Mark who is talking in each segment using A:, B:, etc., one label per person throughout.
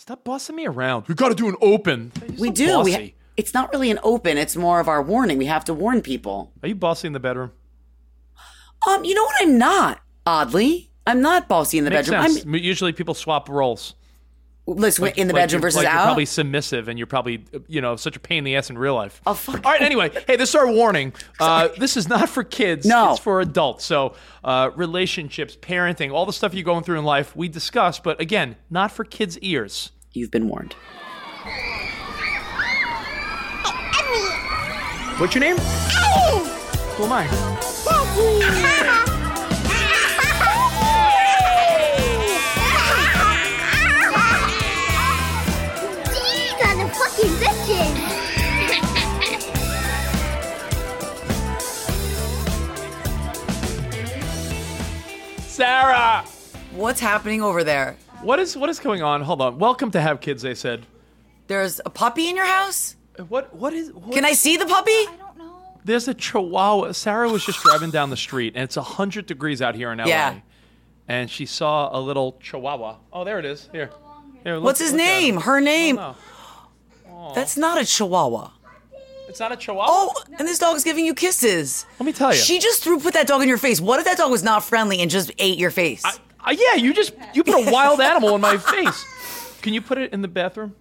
A: Stop bossing me around. We got to do an open.
B: We
A: so
B: do. We ha- it's not really an open. It's more of our warning. We have to warn people.
A: Are you bossy in the bedroom?
B: Um, you know what? I'm not. Oddly, I'm not bossy in the
A: Makes
B: bedroom.
A: sense. Usually people swap roles.
B: I'm listen in the
A: Like
B: bedroom
A: you're-
B: versus
A: like You're probably submissive, and you're probably you know such a pain in the ass in real life.
B: Oh, fuck.
A: All right. Anyway, hey, this is our warning. Uh, this is not for kids.
B: No.
A: it's for adults. So uh, relationships, parenting, all the stuff you're going through in life, we discuss. But again, not for kids' ears.
B: You've been warned.
A: What's your name? Who am I? Sarah.
B: What's happening over there?
A: What is what is going on? Hold on. Welcome to have kids. They said.
B: There's a puppy in your house.
A: What what is? What,
B: Can I see the puppy? I don't know.
A: There's a chihuahua. Sarah was just driving down the street, and it's 100 degrees out here in LA.
B: Yeah.
A: And she saw a little chihuahua. Oh, there it is. Here. Here, look-
B: What's his
A: look at
B: name?
A: it.
B: Her name?
A: Oh,
B: That's not a chihuahua.
A: It's not a chihuahua?
B: Oh, and this dog's giving you kisses.
A: Let me tell you.
B: She just threw put that dog in your face. What if that dog was not friendly and just ate your face?
A: Uh, yeah, you just you put a wild animal in my face. Can you put it in the bathroom?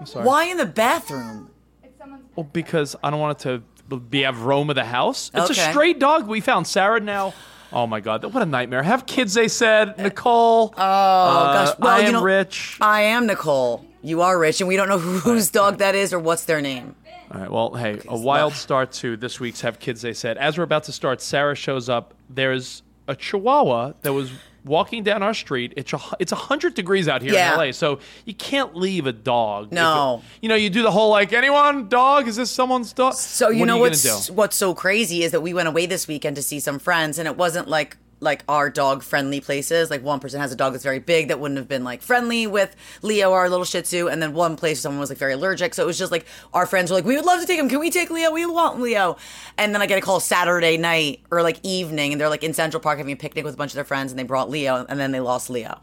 A: I'm sorry.
B: Why in the bathroom? It's someone's.
A: Well, because I don't want it to be have roam of the house. It's a stray dog we found. Sarah now. Oh my God, what a nightmare. Have kids, they said. Nicole. Oh
B: gosh. Well,
A: I
B: you
A: am
B: know-
A: rich.
B: I am Nicole. You are rich, and we don't know whose dog that is or what's their name.
A: All right. Well, hey, a wild start to this week's Have Kids, they said. As we're about to start, Sarah shows up. There's a chihuahua that was walking down our street. It's a, it's 100 degrees out here
B: Yeah.
A: in LA, so you can't leave a dog. if
B: No.
A: it- you know, you do the whole like, anyone, dog? Is this someone's dog?
B: So you
A: what
B: know
A: are you
B: what's
A: do?
B: what's so crazy is that we went away this weekend to see some friends, and it wasn't like like our dog friendly places. Like one person has a dog that's very big that wouldn't have been like friendly with Leo, our little Shih Tzu, and then one place someone was like very allergic. So it was just like our friends were like, "We would love to take him. Can we take Leo? We want Leo." And then I get a call Saturday night or like evening, and they're like in Central Park having a picnic with a bunch of their friends, and they brought Leo, and then they lost Leo.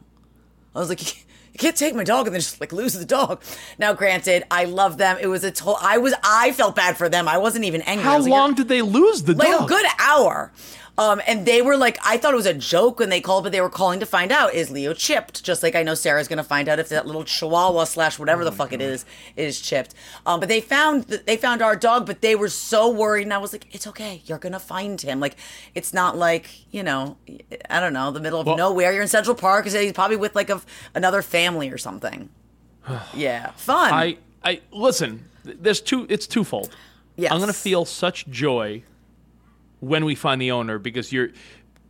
B: I was like, you can't take my dog and then just like lose the dog. Now, granted, I love them. It was a to- I was I felt bad for them. I wasn't even angry.
A: How
B: like,
A: long did they lose the
B: like
A: dog?
B: a good hour. Um, and they were like, I thought it was a joke when they called, but they were calling to find out is Leo chipped? Just like I know Sarah's gonna find out if that little Chihuahua slash whatever
A: Oh
B: the fuck it is is chipped. Um, but they found they found our dog, but they were so worried, and I was like, it's okay, you're gonna find him. Like it's not like you know, I don't know, the middle of
A: Well-
B: nowhere. You're in Central Park. He's probably with like a, another family or something. yeah, fun.
A: I, I listen. There's two. It's twofold.
B: Yes.
A: I'm gonna feel such joy when we find the owner because you're,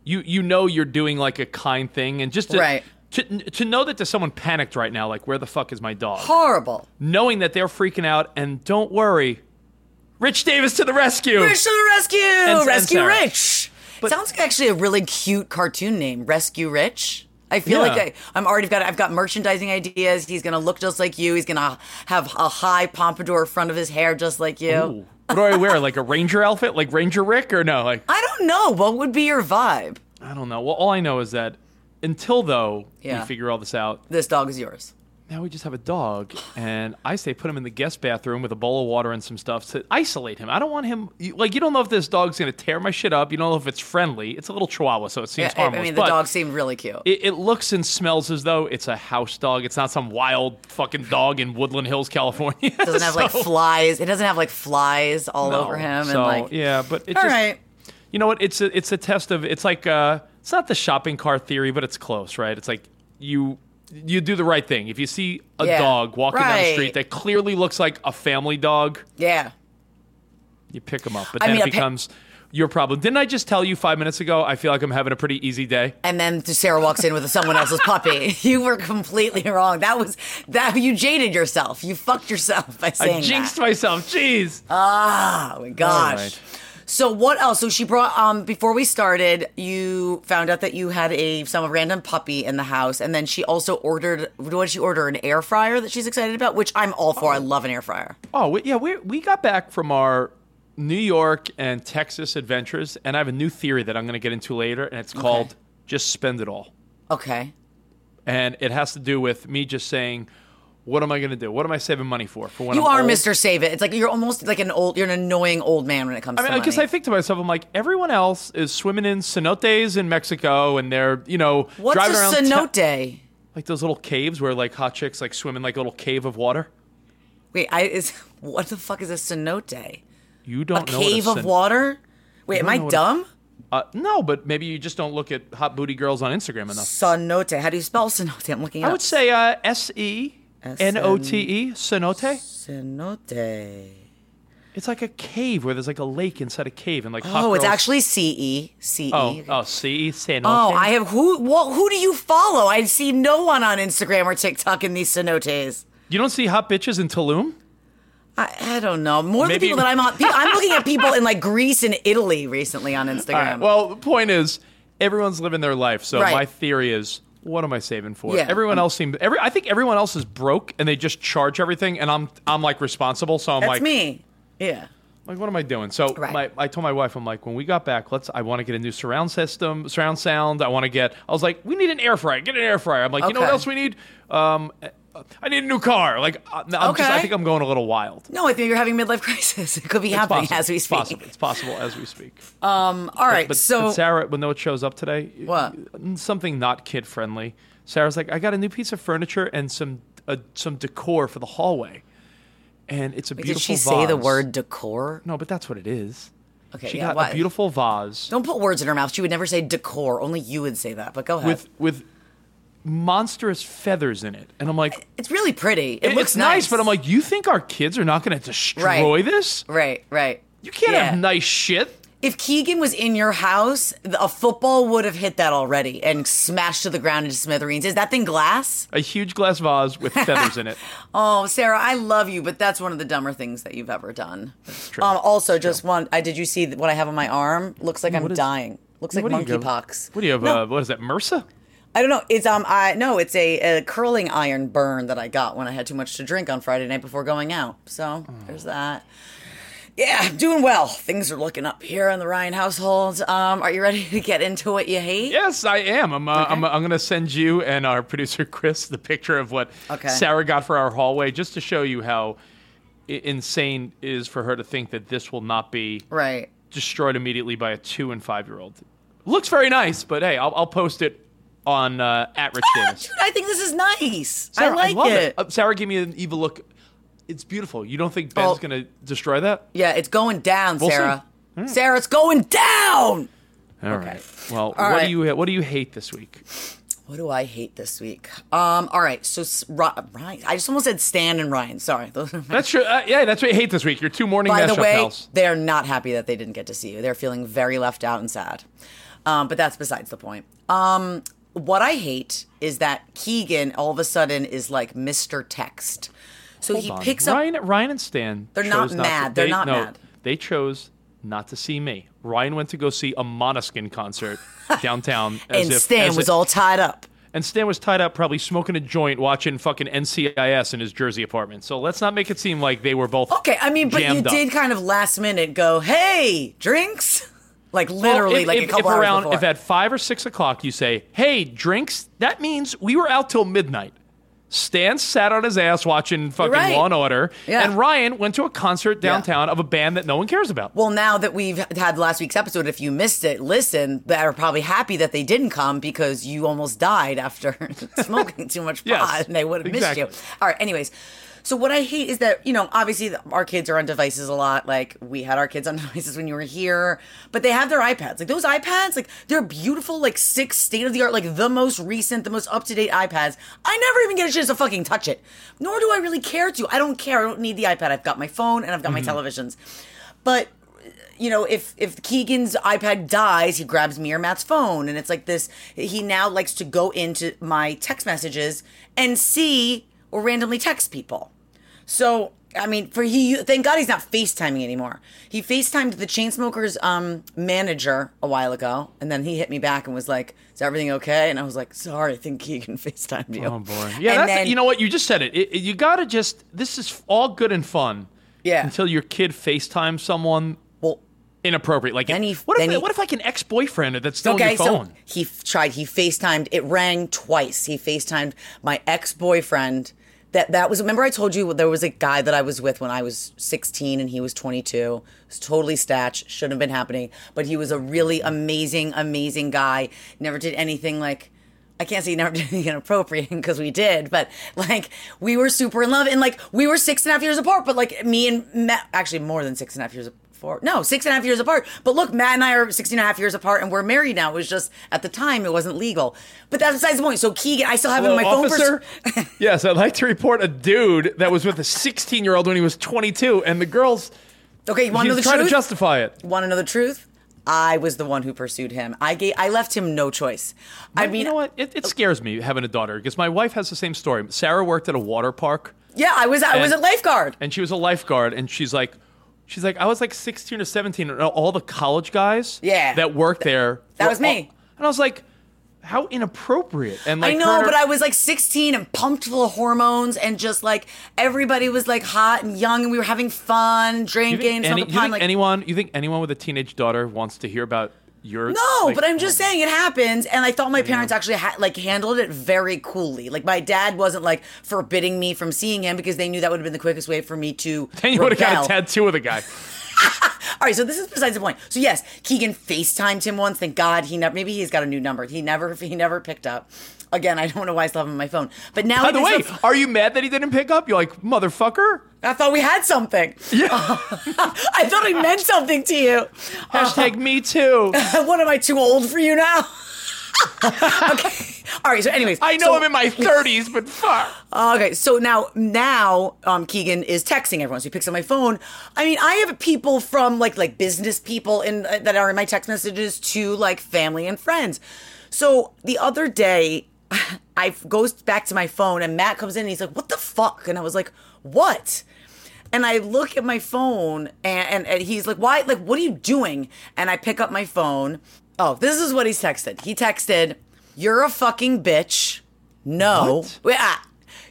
A: you you know you're doing like a kind thing and just to,
B: Right.
A: to to know that there's someone panicked right now like where the fuck is my dog
B: horrible.
A: knowing that they're freaking out and don't worry, Rich Davis to the rescue.
B: Rich to the rescue!
A: and
B: rescue
A: Sarah.
B: Rich. Sounds like actually a really cute cartoon name, Rescue Rich. I feel
A: Yeah.
B: like I, I'm already got I've got merchandising ideas. He's gonna look just like you. He's gonna have a high pompadour front of his hair just like you.
A: Ooh. What do I wear? Like a ranger outfit, like Ranger Rick, or no? Like
B: I don't know. What would be your vibe?
A: I don't know. Well, all I know is that until though
B: Yeah.
A: we figure all this out,
B: This dog is yours.
A: Now we just have a dog, and I say put him in the guest bathroom with a bowl of water and some stuff to isolate him. I don't want him like you don't know if this dog's gonna tear my shit up. You don't know if it's friendly. It's a little Chihuahua, so it seems
B: Yeah,
A: harmless.
B: I mean, the dog seemed really cute.
A: It, it looks and smells as though it's a house dog. It's not some wild fucking dog in Woodland Hills, California.
B: It doesn't have like flies. It doesn't have like flies all
A: no.
B: over him.
A: So
B: and like,
A: yeah, but it
B: all
A: just
B: right.
A: you know what? It's a it's a test of it's like uh it's not the shopping cart theory, but it's close, right? It's like you you do the right thing. If you see a
B: Yeah,
A: dog walking down the
B: right.
A: street that clearly looks like a family dog,
B: Yeah.
A: you pick them up. But
B: I
A: then
B: mean,
A: it becomes your problem. Didn't I just tell you five minutes ago? I feel like I'm having a pretty easy day.
B: And then Sarah walks in with someone else's puppy. You were completely wrong. That was that you jaded yourself. You fucked yourself by saying
A: I jinxed
B: that.
A: myself. Jeez.
B: Oh my gosh. So what else? So she brought um before we started, you found out that you had a some random puppy in the house, and then she also ordered what did she order? An air fryer that she's excited about, which I'm all for. I love an air fryer.
A: Oh, we, yeah, we we got back from our New York and Texas adventures, and I have a new theory that I'm going to get into later, and it's called "Just Spend It All,"
B: Okay.
A: and it has to do with me just saying, "What am I going to do? What am I saving money for? For when
B: You
A: I'm
B: are
A: old?"
B: Mr. Save It. It's like you're almost like an old, you're an annoying old man when it comes
A: I mean,
B: to money.
A: I think to myself, I'm like, everyone else is swimming in cenotes in Mexico, and they're you know
B: What's
A: driving
B: a
A: around
B: cenote?
A: like those little caves where like hot chicks like swim in like a little cave of water.
B: Wait, I is what the fuck is a cenote?
A: You don't know
B: cave
A: what a
B: of water? Wait, am I
A: what a-
B: dumb?
A: Uh, no, but maybe you just don't look at hot booty girls on Instagram enough.
B: Cenote. How do you spell cenote? I'm looking.
A: I
B: up.
A: would say uh, S E N O T E, cenote.
B: cenote.
A: It's like a cave where there's like a lake inside a cave and like hot
B: Oh, it's actually C E C E.
A: oh oh see cenote.
B: Oh, I have who? What, who do you follow? I see no one on Instagram or TikTok in these cenotes.
A: You don't see hot bitches in Tulum?
B: I, I don't know. More
A: Maybe-
B: the people that I'm on. I'm looking at people in like Greece and Italy recently on Instagram.
A: Right. Well, the point is, everyone's living their life. So
B: Right.
A: my theory is, what am I saving for?
B: Yeah.
A: Everyone else seems. Every I think everyone else is broke and they just charge everything, and I'm I'm like responsible. So I'm
B: that's
A: like,
B: me. Yeah.
A: like what am I doing? So
B: Right.
A: my, I told my wife, I'm like, when we got back, let's. I want to get a new surround system, surround sound. I want to get. I was like, we need an air fryer. Get an air fryer. I'm like, you know what else we need? Um, I need a new car. Like, uh, I'm just, I think I'm going a little wild.
B: No, I think you're having midlife crisis. It could be
A: It's
B: happening
A: possible.
B: as we
A: It's
B: speak.
A: possible. It's possible as we speak.
B: All right.
A: But,
B: so
A: but Sarah, when what shows up today?
B: What?
A: Something not kid friendly. Sarah's like, I got a new piece of furniture and some uh, some decor for the hallway, and it's a
B: did
A: beautiful.
B: Did she say the
A: vase.
B: word decor?
A: No, but that's what it is.
B: Okay.
A: She
B: yeah,
A: got
B: what?
A: a beautiful vase
B: Don't put words in her mouth. She would never say decor. Only you would say that. But go ahead.
A: with with monstrous feathers in it, and I'm like,
B: it's really pretty. It, looks
A: it's nice, but I'm like, you think our kids are not going to destroy
B: Right.
A: this?
B: right, right.
A: You can't
B: Yeah.
A: have nice shit.
B: If Keegan was in your house, a football would have hit that already and smashed to the ground into smithereens. Is that thing glass?
A: A huge glass vase with feathers in it.
B: Oh, Sarah, I love you, but that's one of the dumber things that you've ever done.
A: true.
B: Um, also, just one. I did you see what I have on my arm? Looks like I'm
A: what is-
B: dying. Looks like
A: What do you go-
B: monkeypox.
A: What do you have? Uh, what is that? MRSA?
B: I don't know. It's um, I no, it's a, a curling iron burn that I got when I had too much to drink on Friday night before going out. So
A: Oh.
B: there's that. Yeah, I'm doing well. Things are looking up here in the Ryan household. Um, are you ready to get into what you hate?
A: Yes, I am. I'm. Uh, I'm, I'm going to send you and our producer Chris the picture of what
B: Okay.
A: Sarah got for our hallway, just to show you how insane it is for her to think that this will not be
B: Right.
A: destroyed immediately by a two and five year old. Looks very nice, but hey, I'll, I'll post it on uh, at Rich Davis.
B: Dude, I think this is nice.
A: Sarah,
B: I like
A: love
B: it.
A: Uh, Sarah gave me an evil look. It's beautiful. You don't think Ben's
B: Oh.
A: going to destroy that?
B: Yeah, it's going down,
A: We'll.
B: Sarah. Sarah, it's going down.
A: All right. Well,
B: All
A: what
B: right.
A: do you what do you hate this week?
B: What do I hate this week? Um, all right, so Ryan. I just almost said Stan and Ryan. Sorry. Those are my-
A: That's true. Uh, yeah, that's what you hate this week. Your two morning
B: By the way,
A: pals.
B: they're not happy that they didn't get to see you. They're feeling very left out and sad. Um, but that's besides the point. Um, what I hate is that Keegan all of a sudden is like Mr. Text. So he
A: on.
B: picks up.
A: Ryan, Ryan and Stan.
B: They're not mad.
A: to-
B: They're
A: they-
B: not
A: no,
B: mad.
A: They chose not to see me. Ryan went to go see a Måneskin concert downtown. as
B: and
A: if-
B: Stan
A: as
B: was
A: if-
B: all tied up.
A: And Stan was tied up, probably smoking a joint, watching fucking NCIS in his Jersey apartment. So let's not make it seem like they were both.
B: Okay, I mean, but you
A: up.
B: did kind of last minute go, "Hey, drinks!" Like
A: Well,
B: literally,
A: if,
B: like
A: if,
B: a couple
A: if
B: hours
A: around,
B: before.
A: if at five or six o'clock you say, "Hey, drinks," that means we were out till midnight. Stan sat on his ass watching fucking
B: right.
A: Law and Order,
B: Yeah.
A: and Ryan went to a concert downtown of a band that no one cares about.
B: Well, now that we've had last week's episode, if you missed it, listen, they are probably happy that they didn't come because you almost died after smoking too much pot
A: Yes,
B: and they would have missed you. All right, anyways. So what I hate is that, you know, obviously our kids are on devices a lot. Like we had our kids on devices when you were here, but they have their iPads. Like those iPads, like they're beautiful, like six state of the art, like the most recent, the most up to date iPads. I never even get a chance to fucking touch it. Nor do I really care to. I don't care. I don't need the iPad. I've got my phone and I've got my mm-hmm. televisions. But you know, if if Keegan's iPad dies, he grabs me or Matt's phone, and it's like this. He now likes to go into my text messages and see or randomly text people. So I mean, for he, thank God he's not FaceTiming anymore. He FaceTimed the Chainsmokers um, manager a while ago, and then he hit me back and was like, "Is everything okay?" And I was like, "Sorry, I think Keegan FaceTimed you."
A: Oh boy. Yeah, that's,
B: then-
A: you know what? You just said it. It- You gotta just. This is all good and fun.
B: Yeah.
A: Until your kid FaceTime someone
B: Well,
A: inappropriate. Like,
B: Then he-
A: what if
B: then he-
A: what if like an ex boyfriend that's still on
B: Okay,
A: your phone?
B: so he f- tried. He FaceTimed. It rang twice. He FaceTimed my ex boyfriend. That that was. Remember, I told you there was a guy that I was with when I was 16 and he was 22. It was totally statch. Shouldn't have been happening. But he was a really amazing, amazing guy. Never did anything like. I can't say never did anything inappropriate because we did, but like we were super in love and like we were six and a half years apart. But like me and Matt, actually more than six and a half years apart. No, six and a half years apart. But look, Matt and I are 16 and a half years apart and we're married now. It was just at the time it wasn't legal. But that's besides the point. So Keegan, I still have him on my
A: Hello,
B: phone.
A: officer.
B: For,
A: yes, I'd like to report a dude that was with a 16 year old when he was 22, and the girls.
B: okay, you want to know the
A: trying
B: truth?
A: to justify it.
B: want to know the truth? I was the one who pursued him. I gave, I left him no choice. I mean,
A: you know what? It, it uh, scares me having a daughter because my wife has the same story. Sarah worked at a water park.
B: yeah, I was I was a lifeguard.
A: and she was a lifeguard and she's like she's like i was like 16 or 17 and all the college guys
B: Yeah.
A: that worked there
B: That
A: were
B: was me.
A: all- and i was like how inappropriate and like
B: I
A: her
B: know,
A: and her-
B: but I was like 16 and pumped full of hormones, and just like everybody was like hot and young, and we were having fun,
A: you
B: drinking,
A: think, any,
B: smoking
A: you
B: pot,
A: think
B: like,
A: anyone you think anyone with a teenage daughter wants to hear about your
B: No,
A: like,
B: but I'm just oh saying it happens, and I thought my parents actually ha- like handled it very coolly. Like my dad wasn't like forbidding me from seeing him because they knew that would have been the quickest way for me to.
A: then you would have got a tattoo of the guy
B: All right, so this is besides the point. So yes, Keegan FaceTimed him once. Thank God he never. Maybe he's got a new number. He never. He never picked up. Again, I don't know why I still have him on my phone. But now,
A: by the way
B: the-
A: are you mad that he didn't pick up you're like motherfucker
B: I thought we had something.
A: yeah
B: I thought I meant something to you.
A: hashtag me too
B: what am I too old for you now? okay. All right. So, anyways,
A: i know
B: so-
A: i'm in my 30s but fuck
B: Okay, so now now um, Keegan is texting everyone. So he picks up my phone. I mean, I have people from like like business people in uh, that are in my text messages to like family and friends. So the other day, I goes back to my phone and Matt comes in and he's like, "What the fuck?" And I was like, "What?" And I look at my phone and, and, and he's like, Why? Like, what are you doing? And I pick up my phone. Oh, this is what he's texted. He texted, You're a fucking bitch. No.
A: What?
B: Ah,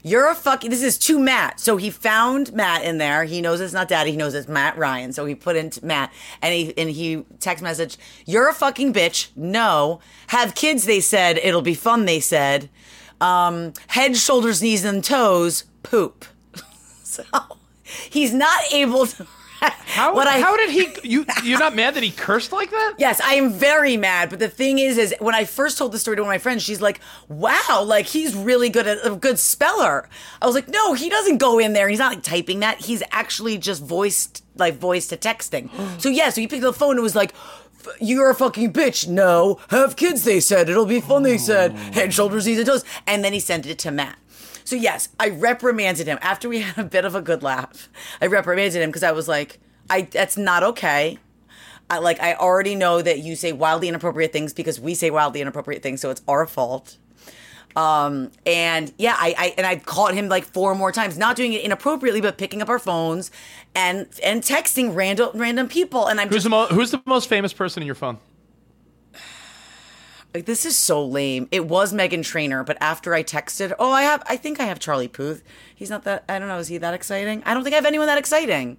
B: You're a fucking. This is to Matt. So he found Matt in there. He knows it's not Daddy. He knows it's Matt Ryan. So he put in Matt, and he and he text message. You're a fucking bitch. No, have kids. They said it'll be fun. They said, um, head, shoulders, knees, and toes. Poop. so he's not able to.
A: How,
B: what I
A: how did he you you're not mad that he cursed like that
B: Yes, I am very mad. But the thing is, is when I first told the story to one of my friends, she's like, "Wow, like he's really good at a good speller." I was like, "No, he doesn't go in there. He's not like typing that. He's actually just voiced like voice to texting." so yeah, so he picked up the phone and was like. You're a fucking bitch. No, have kids. They said it'll be fun. They said head, shoulders, knees, and toes. And then he sent it to Matt. So yes, I reprimanded him after we had a bit of a good laugh. I reprimanded him because I was like, "I that's not okay." I, like I already know that you say wildly inappropriate things because we say wildly inappropriate things, so it's our fault. Um, and yeah, I, I and I caught him like four more times, not doing it inappropriately, but picking up our phones and and texting random random people. And I'm
A: who's
B: just
A: the mo- who's the most famous person in your phone
B: like, this is so lame. It was Meghan Trainor, but after I texted, oh, I have, I think I have Charlie Puth. He's not that. I don't know. Is he that exciting? I don't think I have anyone that exciting.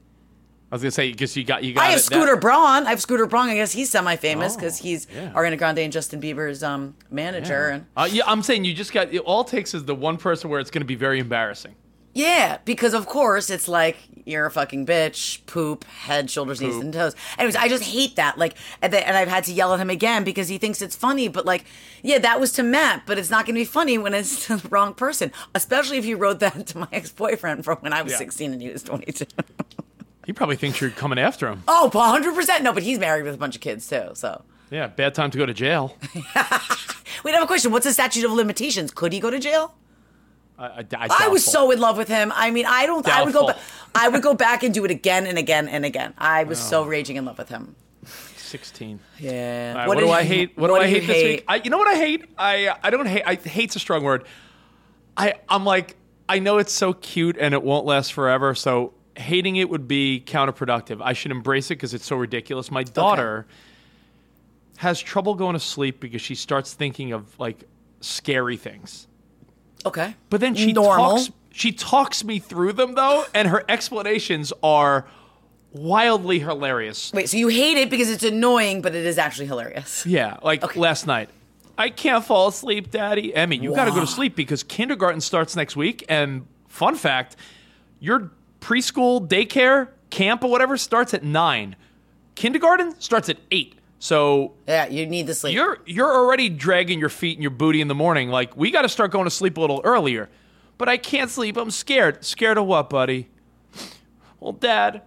A: I was gonna say because you got you got.
B: I have
A: it- that-
B: Scooter Braun. I have Scooter Braun. I guess he's semi-famous
A: Oh,
B: because he's
A: yeah.
B: Ariana Grande and Justin Bieber's um, manager. And
A: Uh, yeah, I'm saying you just got. It all it takes is the one person where it's going to be very embarrassing.
B: Yeah, because of course it's like you're a fucking bitch, poop, head, shoulders, knees, and toes. Anyways, I just hate that. Like, and, and I've had to yell at him again because he thinks it's funny. But like, yeah, that was to Matt, but it's not going to be funny when it's the wrong person. Especially if you wrote that to my ex-boyfriend from when I was
A: Yeah.
B: 16 and he was 22.
A: He probably thinks you're coming after him.
B: oh, 100 percent. No, but he's married with a bunch of kids too. So.
A: Yeah, bad time to go to jail.
B: Wait, I have a question. What's the statute of limitations? Could he go to jail?
A: I, I,
B: I was so in love with him. I mean, I don't. I would go. Ba- I would go back and do it again and again and again. I was
A: Oh.
B: so raging in love with him.
A: 16.
B: Yeah.
A: Right, what,
B: did
A: do I hate? What, do I
B: you
A: hate, this week? I, you know what I hate? I I don't hate. I hate's a strong word. I I'm like I know it's so cute and it won't last forever. So hating it would be counterproductive. I should embrace it because it's so ridiculous. My daughter has trouble going to sleep because she starts thinking of like scary things.
B: Okay.
A: But then she
B: Normal.
A: talks she talks me through them though, and her explanations are wildly hilarious.
B: Wait. So you hate it because it's annoying, but it is actually hilarious.
A: Yeah, like last night. I can't fall asleep, Daddy. Emmy, you got to go to sleep because kindergarten starts next week. And fun fact, your preschool, daycare, camp, or whatever starts at nine. Kindergarten starts at eight. So
B: Yeah, you need to sleep.
A: you're you're already dragging your feet and your booty in the morning. Like we got to start going to sleep a little earlier. But I can't sleep. I'm scared. Scared of what, buddy? Well, Dad,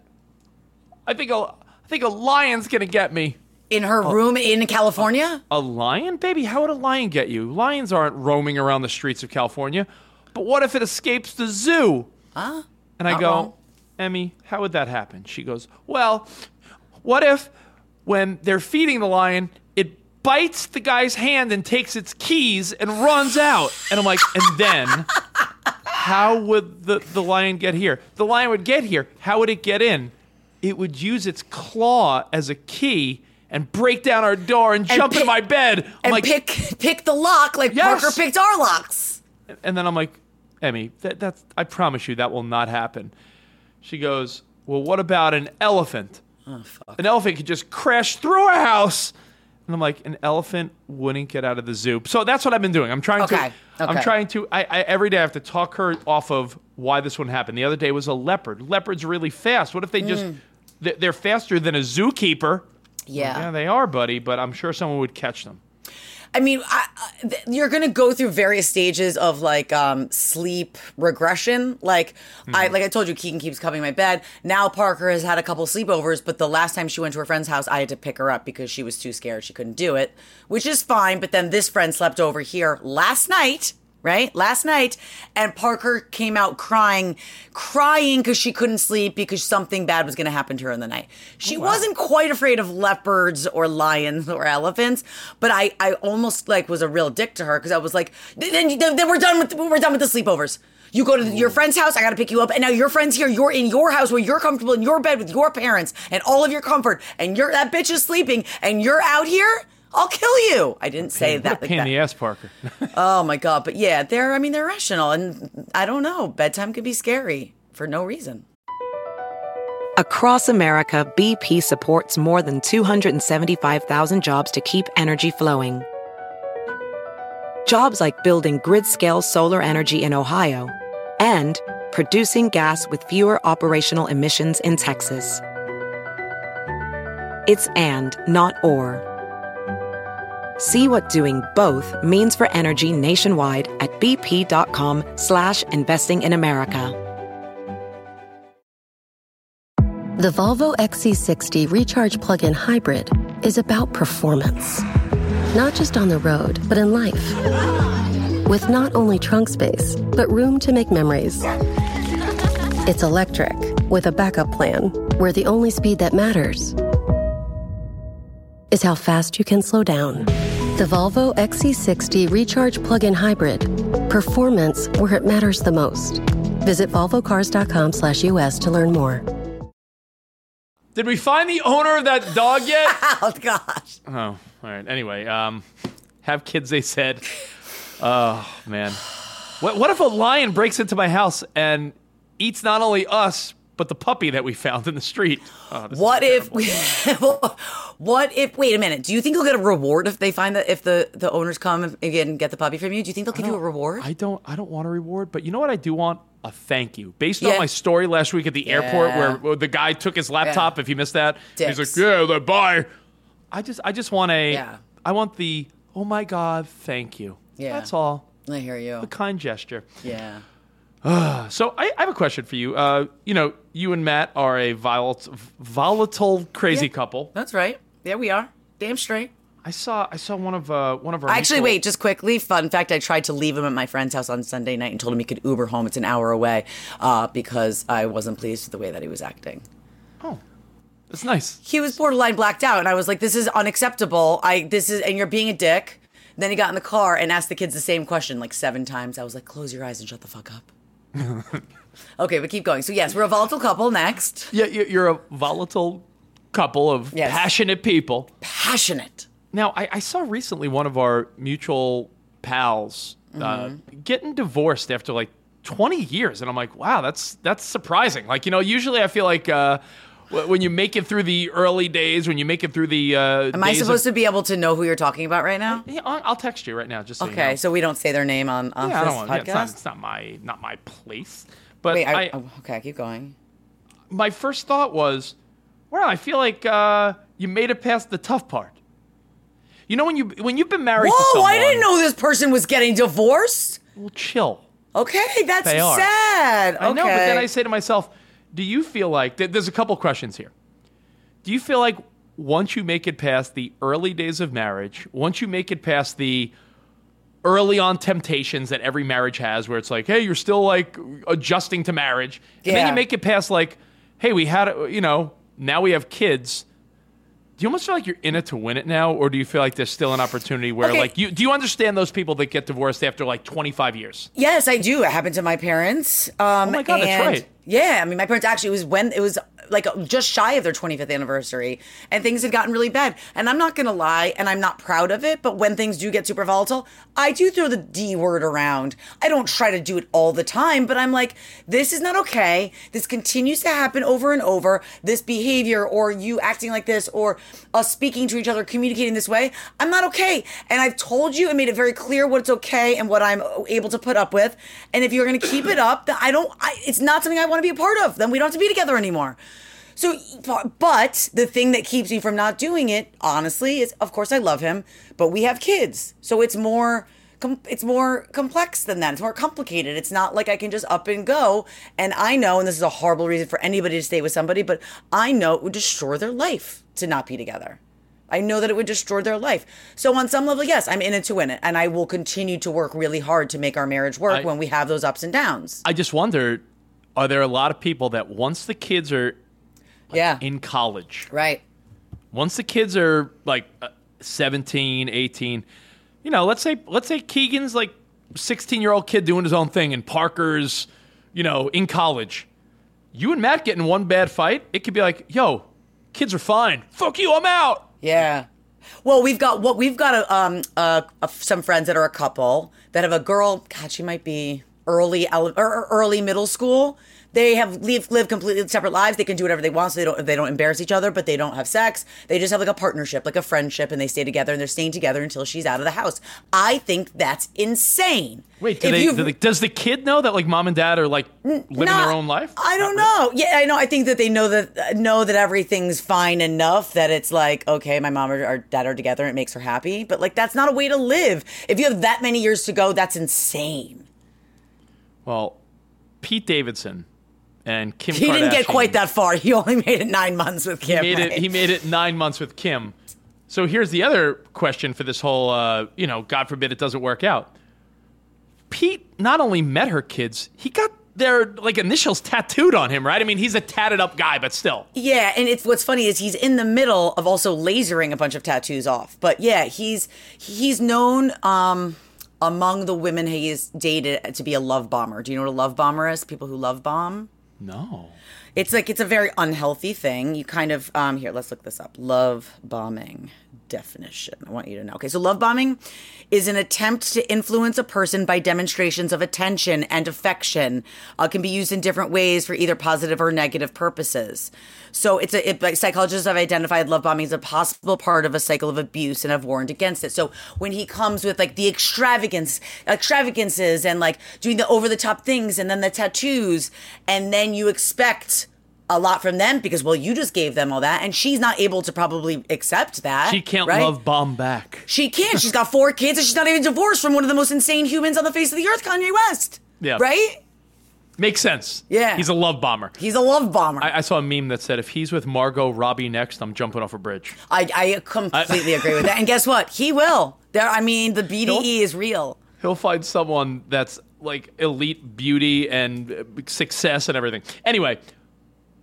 A: I think a I think a lion's gonna get me.
B: in her
A: Oh.
B: room in California.
A: A lion, baby? How would a lion get you? Lions aren't roaming around the streets of California. But what if it escapes the zoo?
B: Huh?
A: And I
B: Not
A: go,
B: wrong.
A: Emmy, how would that happen? She goes, Well, what if when they're feeding the lion, it bites the guy's hand and takes its keys and runs out? And I'm like, And then how would the, the lion get here? The lion would get here. How would it get in? It would use its claw as a key and break down our door and, jump in
B: pick-
A: my bed. I'm
B: And
A: like,
B: pick pick the lock like
A: Yes.
B: Parker picked our locks.
A: and then I'm like, Emmy, that, that's I promise you that will not happen. She goes, Well, what about an elephant?
B: Oh fuck.
A: An elephant could just crash through a house. And I'm like, an elephant wouldn't get out of the zoo. So that's what I've been doing. I'm trying
B: Okay,
A: to. I'm trying to. I, I every day I have to talk her off of why this one happened. The other day was a leopard. Leopards are really fast. What if they just? Mm. they- They're faster than a zookeeper.
B: Yeah.
A: Yeah, they are, buddy. But I'm sure someone would catch them.
B: I mean, I, you're going to go through various stages of like um, sleep regression. Like I
A: Mm-hmm.
B: like I told you, Keegan keeps coming to my bed. Now Parker has had a couple sleepovers, but the last time she went to her friend's house, I had to pick her up because she was too scared. She couldn't do it, which is fine. But then this friend slept over here last night. Right last night, and Parker came out crying, crying because she couldn't sleep because something bad was going to happen to her in the night. She wasn't quite afraid of leopards or lions or elephants, but I, I almost like was a real dick to her because I was like, then, then, then we're done with we're done with the sleepovers. You go to your friend's house, I got to pick you up, and now your friend's here. You're in your house where you're comfortable in your bed with your parents and all of your comfort, and you're that bitch is sleeping, and you're out here. I'll kill you. I didn't say
A: What
B: that.
A: a
B: like
A: pain in the ass, Parker.
B: Oh my god! But yeah, they're. I mean, they're rational, and I don't know. Bedtime could be scary for no reason.
C: Across America, BP supports more than 275,000 jobs to keep energy flowing. Jobs like building grid scale solar energy in Ohio and producing gas with fewer operational emissions in Texas. It's and, not or. See what doing both means for energy nationwide at bp.com slash investing in America.
D: The Volvo XC60 Recharge Plug in Hybrid is about performance. Not just on the road, but in life. With not only trunk space, but room to make memories. It's electric, with a backup plan, where the only speed that matters is how fast you can slow down. The Volvo XC60 Recharge Plug in Hybrid. Performance where it matters the most. Visit volvocars.com/us to learn more.
A: Did we find the owner of that dog yet?
B: Oh gosh.
A: Oh, all right. Anyway, um, have kids, they said. Oh, man. What, what if a lion breaks into my house and eats not only us, but the puppy that we found in the street. Oh,
B: What if?
A: terrible.
B: what if? Wait a minute. Do you think you'll get a reward if they find that if the the owners come again and get the puppy from you? Do you think they'll give you a reward?
A: I don't. I don't want a reward, but you know what I do want? A thank you. Based
B: Yeah.
A: on my story last week at the airport,
B: Yeah.
A: where, where the guy took his laptop. If you missed that, he's
B: Dicks.
A: like, "Yeah, bye." I just, I just want a.
B: Yeah.
A: I want the. Oh my God, thank you.
B: Yeah.
A: That's all.
B: I hear you.
A: A kind gesture.
B: Yeah.
A: So I, I have a question for you. Uh, you know, you and Matt are a volatile, volatile, crazy
B: Yeah.
A: couple.
B: That's right. Yeah, we are. Damn straight.
A: I saw, I saw one of, uh, one of our.
B: Actually,
A: mutual-
B: wait, just quickly. Fun fact: I tried to leave him at my friend's house on Sunday night and told him he could Uber home. It's an hour away, uh, because I wasn't pleased with the way that he was acting.
A: Oh, that's nice.
B: He was borderline blacked out, and I was like, "This is unacceptable. I this is, and you're being a dick." Then he got in the car and asked the kids the same question like seven times. I was like, "Close your eyes and shut the fuck up." okay, but keep going. So yes, we're a volatile couple. Next,
A: Yeah, you- you're a volatile couple of
B: Yes.
A: passionate people.
B: passionate.
A: Now, I, I saw recently one of our mutual pals uh, getting divorced after like 20 years, and I'm like, wow, that's that's surprising. Like, you know, usually I feel like uh, when you make it through the early days, when you make it through the. Uh,
B: Am I supposed to be able to know who you're talking about right now?
A: Yeah, I'll I'll text you right now. Just so you
B: Okay,
A: know.
B: so we don't say their name on, on
A: yeah, I
B: this
A: don't want.
B: podcast.
A: Yeah, it's, not, it's not my not my place. But
B: Wait, I,
A: I,
B: oh, okay, keep going.
A: my first thought was, well, I feel like uh, you made it past the tough part. You know when you when you've been married to
B: Whoa,
A: someone,
B: I didn't know this person was getting divorced.
A: Well, chill.
B: Okay, that's sad.
A: I know, but then I say to myself, do you feel like there's a couple questions here? Do you feel like once you make it past the early days of marriage, once you make it past the early on temptations that every marriage has, where it's like, hey, you're still like adjusting to marriage, and then you make it past like, hey, we had, you know, now we have kids. Do you almost feel like you're in it to win it now, or do you feel like there's still an opportunity where,
B: Okay.
A: like, you do you understand those people that get divorced after like 25 years?
B: Yes, I do. It happened to my parents. Um,
A: Oh my God, that's right.
B: Yeah, I mean, my parents actually it was when it was like just shy of their 25th anniversary, and things had gotten really bad. And I'm not gonna lie, and I'm not proud of it, but when things do get super volatile, I do throw the D word around. I don't try to do it all the time, but I'm like, this is not okay. This continues to happen over and over. This behavior, or you acting like this, or us speaking to each other, communicating this way, I'm not okay. And I've told you and made it very clear what's okay and what I'm able to put up with. And if you're going to keep it up, then I don't. I, it's not something I want to be a part of. Then we don't have to be together anymore. So, but the thing that keeps me from not doing it, honestly, is of course I love him, but we have kids, so it's more. com- It's more complex than that. It's more complicated. It's not like I can just up and go. And I know, and this is a horrible reason for anybody to stay with somebody, but I know it would destroy their life to not be together. I know that it would destroy their life. So on some level, yes, I'm in it to win it, and I will continue to work really hard to make our marriage work
A: I-
B: when we have those ups and downs.
A: I just wonder are there a lot of people that once the kids are
B: yeah,
A: in college,
B: right.
A: once the kids are like uh, 17, 18, you know, let's say let's say Keegan's like 16-year-old kid doing his own thing and Parker's, you know, in college. You and Matt get in one bad fight, it could be like, "Yo, kids are fine. Fuck you, I'm out."
B: Yeah. Well, we've got what we've got a, um uh a, some friends that are a couple that have a girl. God, she might be early ele- or or early middle school. They have live live completely separate lives. They can do whatever they want, so they don't they don't embarrass each other, but they don't have sex. They just have like a partnership, like a friendship, and they stay together and they're staying together until she's out of the house. I think that's insane.
A: Wait, do they, do they- does the kid know that like mom and dad are like living
B: Not-
A: their own life?
B: I don't
A: really.
B: know. Yeah, I know. I think that they know that know that everything's fine enough that it's like okay, my mom or, or dad are together. and It makes her happy. But like that's not a way to live. If you have that many years to go, that's insane.
A: Well, Pete Davidson and Kim
B: He didn't get quite that far. He only made it nine months with Kim.
A: made it. He made it nine months with Kim. So here's the other question for this whole. Uh, you know, God forbid it doesn't work out. Pete not only met her kids, he got their like initials tattooed on him, right? I mean, he's a tatted up guy, but still.
B: Yeah, and it's what's funny is he's in the middle of also lasering a bunch of tattoos off. But yeah, he's he's known um among the women he he's dated to be a love bomber. Do you know what a love bomber is? People who love bomb.
A: No.
B: It's like it's a very unhealthy thing. You kind of um here, let's look this up. Love bombing definition. I want you to know. Okay, so love bombing is an attempt to influence a person by demonstrations of attention and affection. Uh, can be used in different ways for either positive or negative purposes. So it's a it, like psychologists have identified love bombing as a possible part of a cycle of abuse and have warned against it. So when he comes with like the extravagance, extravagances, and like doing the over the top things, and then the tattoos, and then you expect a lot from them because well you just gave them all that and she's not able to probably accept that
A: She can't
B: right?
A: love bomb back.
B: she can't she's got four kids and she's not even divorced from one of the most insane humans on the face of the earth kanye west
A: Yeah.
B: right
A: Makes sense.
B: Yeah.
A: He's a love bomber.
B: he's a love bomber
A: I, I saw a meme that said if he's with Margot Robbie next, I'm jumping off a bridge.
B: I, I completely agree with that and guess what he will there i mean the bde is real
A: He'll find someone that's like elite beauty and uh, success and everything. Anyway,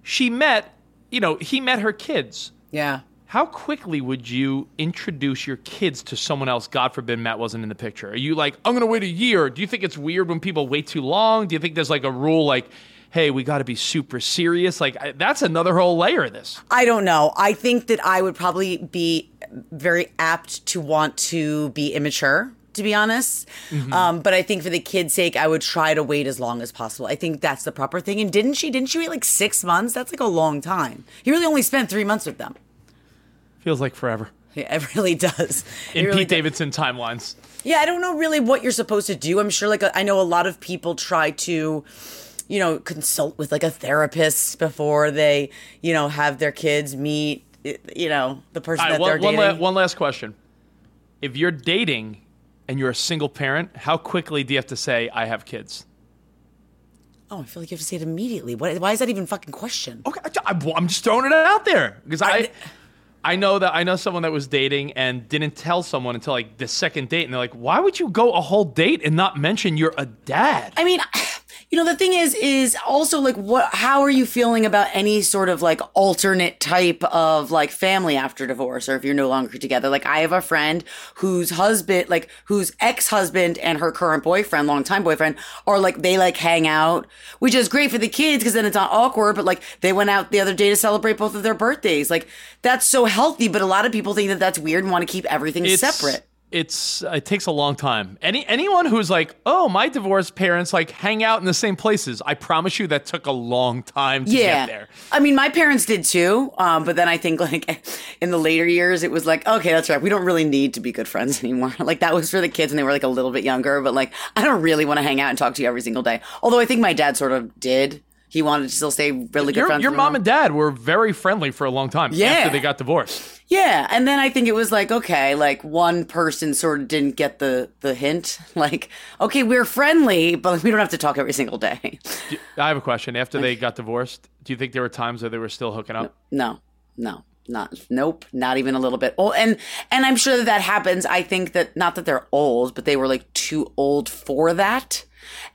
A: she met, you know, he met her kids.
B: yeah
A: How quickly would you introduce your kids to someone else? God forbid Matt wasn't in the picture. Are you like, I'm going to wait a year? Do you think it's weird when people wait too long? Do you think there's like a rule like, hey, we got to be super serious? Like, I, that's another whole layer of this.
B: I don't know. I think that I would probably be very apt to want to be immature, to be honest. Um, but I think for the kid's sake, I would try to wait as long as possible. I think that's the proper thing. And didn't she? Didn't she wait like six months? That's like a long time. He really only spent three months with them.
A: Feels like forever.
B: Yeah, it really does.
A: In
B: really
A: Pete
B: does.
A: Davidson timelines.
B: Yeah, I don't know really what you're supposed to do. I'm sure, like, I know a lot of people try to, you know, consult with like a therapist before they, you know, have their kids meet, you know, the person
A: right,
B: that they're
A: one, one, la- one last question. If you're dating and you're a single parent, how quickly do you have to say, I have kids?
B: Oh, I feel like you have to say it immediately. What, why is that even a fucking question?
A: Okay, I, am just throwing it out there because I,
B: I-
A: I, know that I know someone that was dating and didn't tell someone until like the second date, and they're like, "Why would you go a whole date and not mention you're a dad?"
B: I mean, you know, the thing is, is also like, what? How are you feeling about any sort of like alternate type of like family after divorce, or if you're no longer together? Like, I have a friend whose husband, like, whose ex-husband and her current boyfriend, longtime boyfriend, are like they like hang out, which is great for the kids because then it's not awkward. But like, they went out the other day to celebrate both of their birthdays. Like, that's so healthy. But a lot of people think that that's weird and want to keep everything
A: It's
B: separate.
A: It's it takes a long time. Any anyone who's like, "Oh, my divorced parents like hang out in the same places," I promise you that took a long time to
B: yeah.
A: get there.
B: I mean, my parents did too. Um, but then I think like in the later years, it was like, okay, that's right. We don't really need to be good friends anymore. like that was for the kids and they were like a little bit younger. But like, I don't really want to hang out and talk to you every single day. Although I think my dad sort of did. He wanted to still stay really good
A: Your,
B: friends.
A: your mom and dad were very friendly for a long time
B: Yeah.
A: after they got divorced.
B: Yeah, and then I think it was like okay, like one person sort of didn't get the the hint. Like, okay, we're friendly, but we don't have to talk every single day.
A: I have a question. After they got divorced, do you think there were times where they were still hooking up?
B: No, no, not nope, not even a little bit. Oh, and and I'm sure that that happens. I think that not that they're old, but they were like too old for that.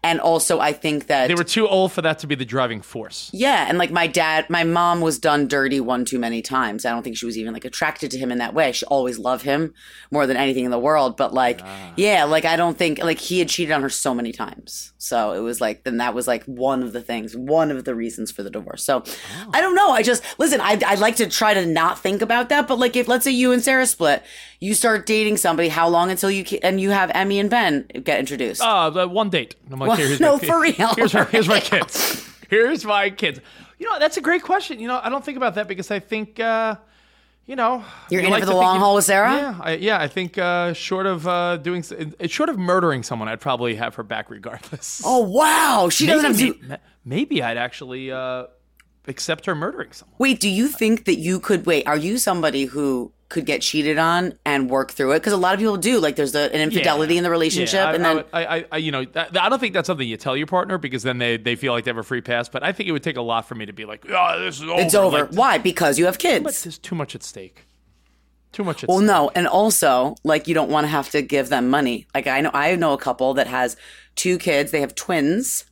B: And also, I think that
A: They were too old for that to be the driving force.
B: yeah, and like my dad, my mom was done dirty one too many times. I don't think she was even like attracted to him in that way. She always loved him more than anything in the world. But like, ah. yeah, like I don't think like he had cheated on her so many times. So it was like then that was like one of the things, one of the reasons for the divorce. So oh. I don't know. I just listen. I I'd like to try to not think about that. But like if let's say you and Sarah split, you start dating somebody. How long until you and you have Emmy and Ben get introduced?
A: Uh, one date. I'm like,
B: Well,
A: here's
B: no,
A: my,
B: for real.
A: Here's, my, here's my kids. Here's my kids. You know, that's a great question. You know, I don't think about that because I think, uh, you know,
B: You're
A: you
B: in
A: like
B: for the long haul with Sarah?
A: Yeah, I, yeah. I think uh, short of uh, doing, short of murdering someone, I'd probably have her back regardless.
B: oh wow, she doesn't have to.
A: maybe, maybe I'd actually uh, accept her murdering someone.
B: Wait, do you think that you could wait? Are you somebody who could get cheated on and work through it? Because a lot of people do. Like, there's the, an infidelity in the relationship,
A: Yeah, I,
B: and then
A: I, I, I, you know, that, I don't think that's something you tell your partner because then they, they feel like they have a free pass. But I think it would take a lot for me to be like, oh, this is over.
B: it's over.
A: Like,
B: Why? Because you have
A: but
B: kids.
A: there's too much at stake. Too much at
B: Well,
A: stake.
B: no, and also like you don't want to have to give them money. Like I know, I know a couple that has two kids. They have twins,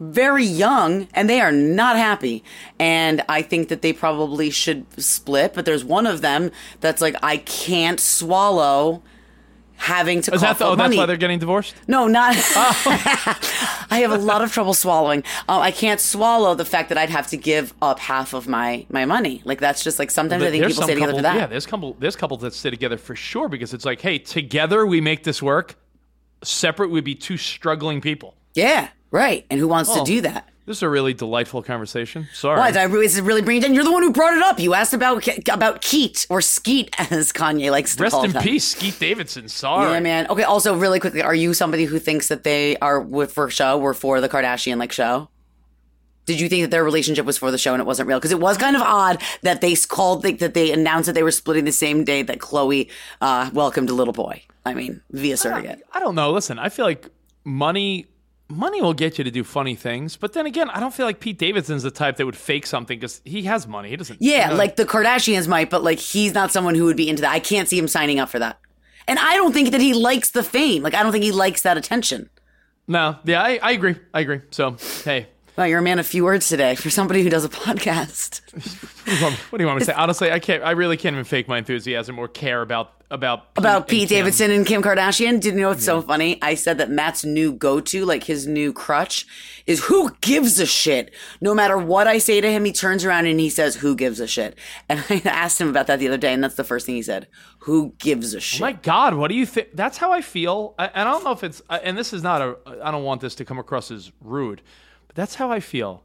B: very young, and they are not happy. And I think that they probably should split. But there's one of them that's like, I can't swallow having to
A: Is
B: cough
A: that the, oh, that's why they're getting divorced?
B: No, not. I have a lot of trouble swallowing. Um, I can't swallow the fact that I'd have to give up half of my my money. Like that's just like sometimes I think people stay together for that.
A: Yeah, there's couple there's couples that stay together for sure because it's like, hey, together we make this work. Separate we'd be two struggling people.
B: Yeah, right. And who wants
A: Oh.
B: to do that?
A: This is a really delightful conversation. Sorry.
B: Why? Did I really, is it really bringing down? You're the one who brought it up. You asked about about Keat or Skete, as Kanye likes to
A: Rest
B: call
A: in
B: them.
A: peace, Skete Davidson. Sorry.
B: Yeah, man. Okay. Also, really quickly, are you somebody who thinks that they are with for show or for the Kardashian like show? Did you think that their relationship was for the show and it wasn't real? Because it was kind of odd that they called the, that they announced that they were splitting the same day that Khloé uh, welcomed a little boy. I mean, via surrogate.
A: I don't know. Listen, I feel like money money will get you to do funny things, but then again, I don't feel like Pete Davidson's the type that would fake something because he has money. He doesn't.
B: Yeah,
A: you know,
B: like the Kardashians might, but like he's not someone who would be into that. I can't see him signing up for that. And I don't think that he likes the fame. Like I don't think he likes that attention.
A: no. Yeah, I, I agree. I agree. So hey,
B: Wow, you're a man of few words today for somebody who does a podcast.
A: what do you want, what do you want me to say? Honestly, I can't. I really can't even fake my enthusiasm or care about about
B: About
A: and
B: Pete
A: Kim.
B: Davidson and Kim Kardashian. Did you know what's so funny? I said that Matt's new go to, like his new crutch, is who gives a shit. No matter what I say to him, he turns around and he says, Who gives a shit? And I asked him about that the other day, and that's the first thing he said. Who gives a oh shit?
A: My God, what do you think? That's how I feel. I, and I don't know if it's. And this is not a. I don't want this to come across as rude, but that's how I feel.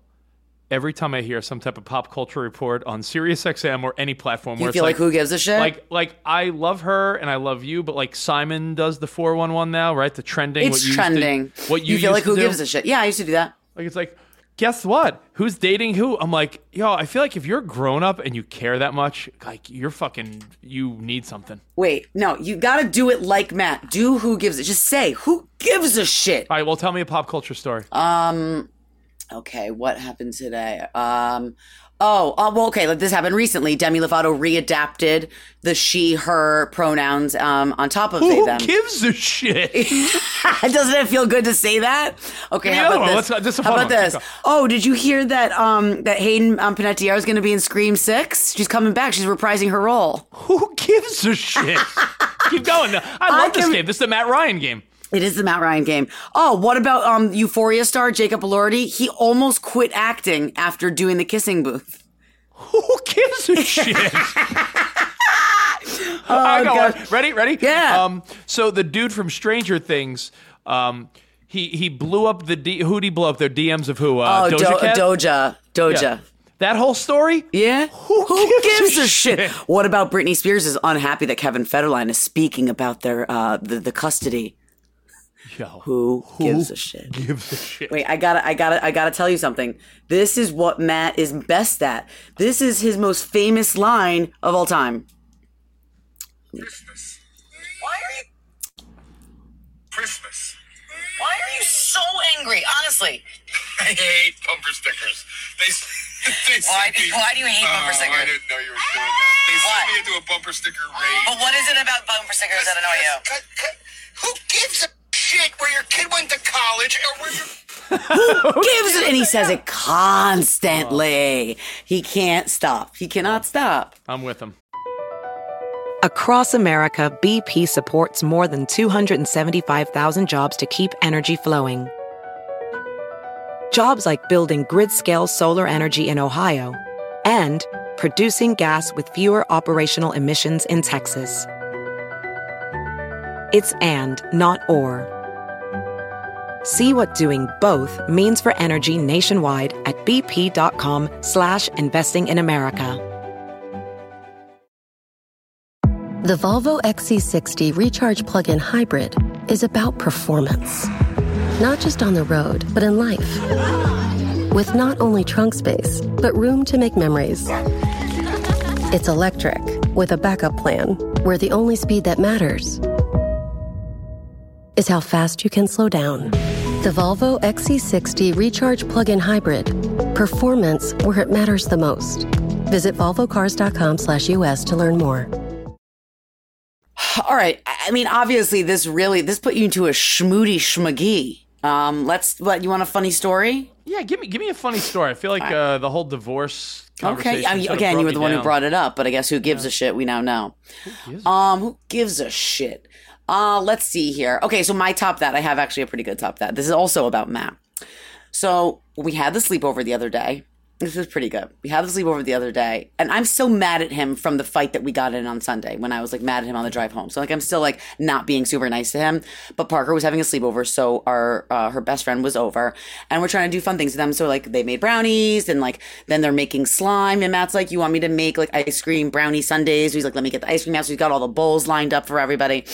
A: Every time I hear some type of pop culture report on SiriusXM or any platform,
B: you
A: where
B: feel
A: it's
B: like, who gives a shit?
A: like like I love her and I love you, but like Simon does the four one one now, right? The trending.
B: it's
A: what you used to-
B: trending.
A: what you,
B: feel like
A: to
B: who
A: do?
B: gives a shit? Yeah, I used to do that.
A: Like it's like, guess what? Who's dating who? I'm like, yo, I feel like if you're grown up and you care that much, like you're fucking, you need something.
B: Wait, no, you gotta do it like Matt. Do who gives it. Just say, who gives a shit?
A: All right, well, tell me a pop culture story.
B: Um, Okay, what happened today? Um, oh, uh, well, okay, like this happened recently. Demi Lovato readapted the she, her pronouns um, on top of they,
A: who
B: them.
A: gives a shit?
B: Doesn't it feel good to say that? Okay,
A: me
B: how about this?
A: Let's- this is
B: how about
A: one.
B: this? Oh, did you hear that um, that Hayden um, Panettiere is going to be in Scream Six? She's coming back. She's reprising her role.
A: who gives a shit? Keep going. I love this
B: can-
A: game. This is the Matt Ryan game.
B: It is the Matt Ryan game. Oh, what about um Euphoria star Jacob Elordi? He almost quit acting after doing the kissing booth.
A: Who gives a shit? I got
B: Oh, God.
A: one. Ready? Ready?
B: Yeah.
A: Um. So the dude from Stranger Things, um, he he blew up the D- who'd he blow up their DMs of who? Uh,
B: Oh,
A: Doja
B: Do-? Doja. Doja.
A: Yeah. That whole story.
B: Yeah.
A: Who gives a
B: a
A: shit?
B: What about Britney Spears is unhappy that Kevin Federline is speaking about their uh the, the custody?
A: Yo,
B: Who, gives a shit?
A: gives a shit?
B: Wait, I gotta, I gotta, I gotta tell you something. This is what Matt is best at. This is his most famous line of all time.
E: Christmas. Why are you? Christmas.
B: Why are you so angry? Honestly,
E: I hate bumper stickers. They. they
B: Why do-
E: me-
B: why do you hate bumper
E: Oh, I didn't know you were doing that. They
B: What?
E: sent me into a bumper sticker raid.
B: what is it about bumper stickers that annoy you?
E: Cut- cut- Who gives a shit where your kid went to college or where your
B: Gives it, and he says it constantly. He can't stop. He cannot stop.
A: I'm with him.
C: Across America, BP supports more than 275,000 jobs to keep energy flowing. Jobs like building grid scale solar energy in Ohio and producing gas with fewer operational emissions in Texas. It's and, not or. See what doing both means for energy nationwide at bp.com slash investing in America.
D: The Volvo XC60 Recharge Plug in Hybrid is about performance. Not just on the road, but in life. With not only trunk space, but room to make memories. It's electric, with a backup plan, where the only speed that matters is how fast you can slow down. The Volvo XC60 Recharge Plug in Hybrid. Performance where it matters the most. Visit volvocars.com/us to learn more.
B: All right. I I mean, obviously, this really this put you into a schmoody schmagee. Um, let's. What you want a funny story?
A: Yeah, give me give me a funny story. I feel like uh, the whole divorce.
B: Okay. I mean,
A: sort of
B: again, you were
A: me
B: the one who brought it up, but I guess who gives a shit? We now know.
A: gives a
B: Um, who gives a shit? Uh, let's see here. Okay, so my top that I have actually a pretty good top that. This is also about Matt. So we had the sleepover the other day. This is pretty good. We had the sleepover the other day, and I'm still mad at him from the fight that we got in on Sunday when I was like mad at him on the drive home. So like I'm still like not being super nice to him. But Parker was having a sleepover, so our uh, her best friend was over, and we're trying to do fun things with them. So like they made brownies, and like then they're making slime, and Matt's like, "You want me to make like ice cream brownie sundaes?" He's like, "Let me get the ice cream out." So he's got all the bowls lined up for everybody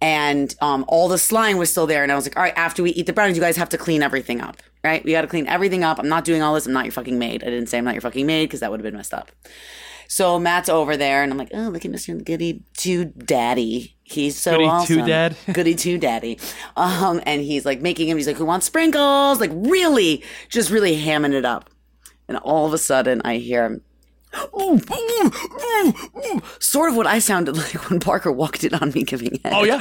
B: and um, all the slime was still there. And I was like, all right, after we eat the brownies, you guys have to clean everything up, right? We got to clean everything up. I'm not doing all this. I'm not your fucking maid. I didn't say I'm not your fucking maid because that would have been messed up. So Matt's over there, and I'm like, oh, look at Mr. Goody Two Daddy. He's so
A: Goody
B: awesome.
A: Two-Dad?
B: Goody Two Daddy. Um, and he's like making him. He's like, who wants sprinkles? Like really, just really hamming it up. And all of a sudden, I hear him sort of what I sounded like when Parker walked in on me giving head.
A: Oh yeah.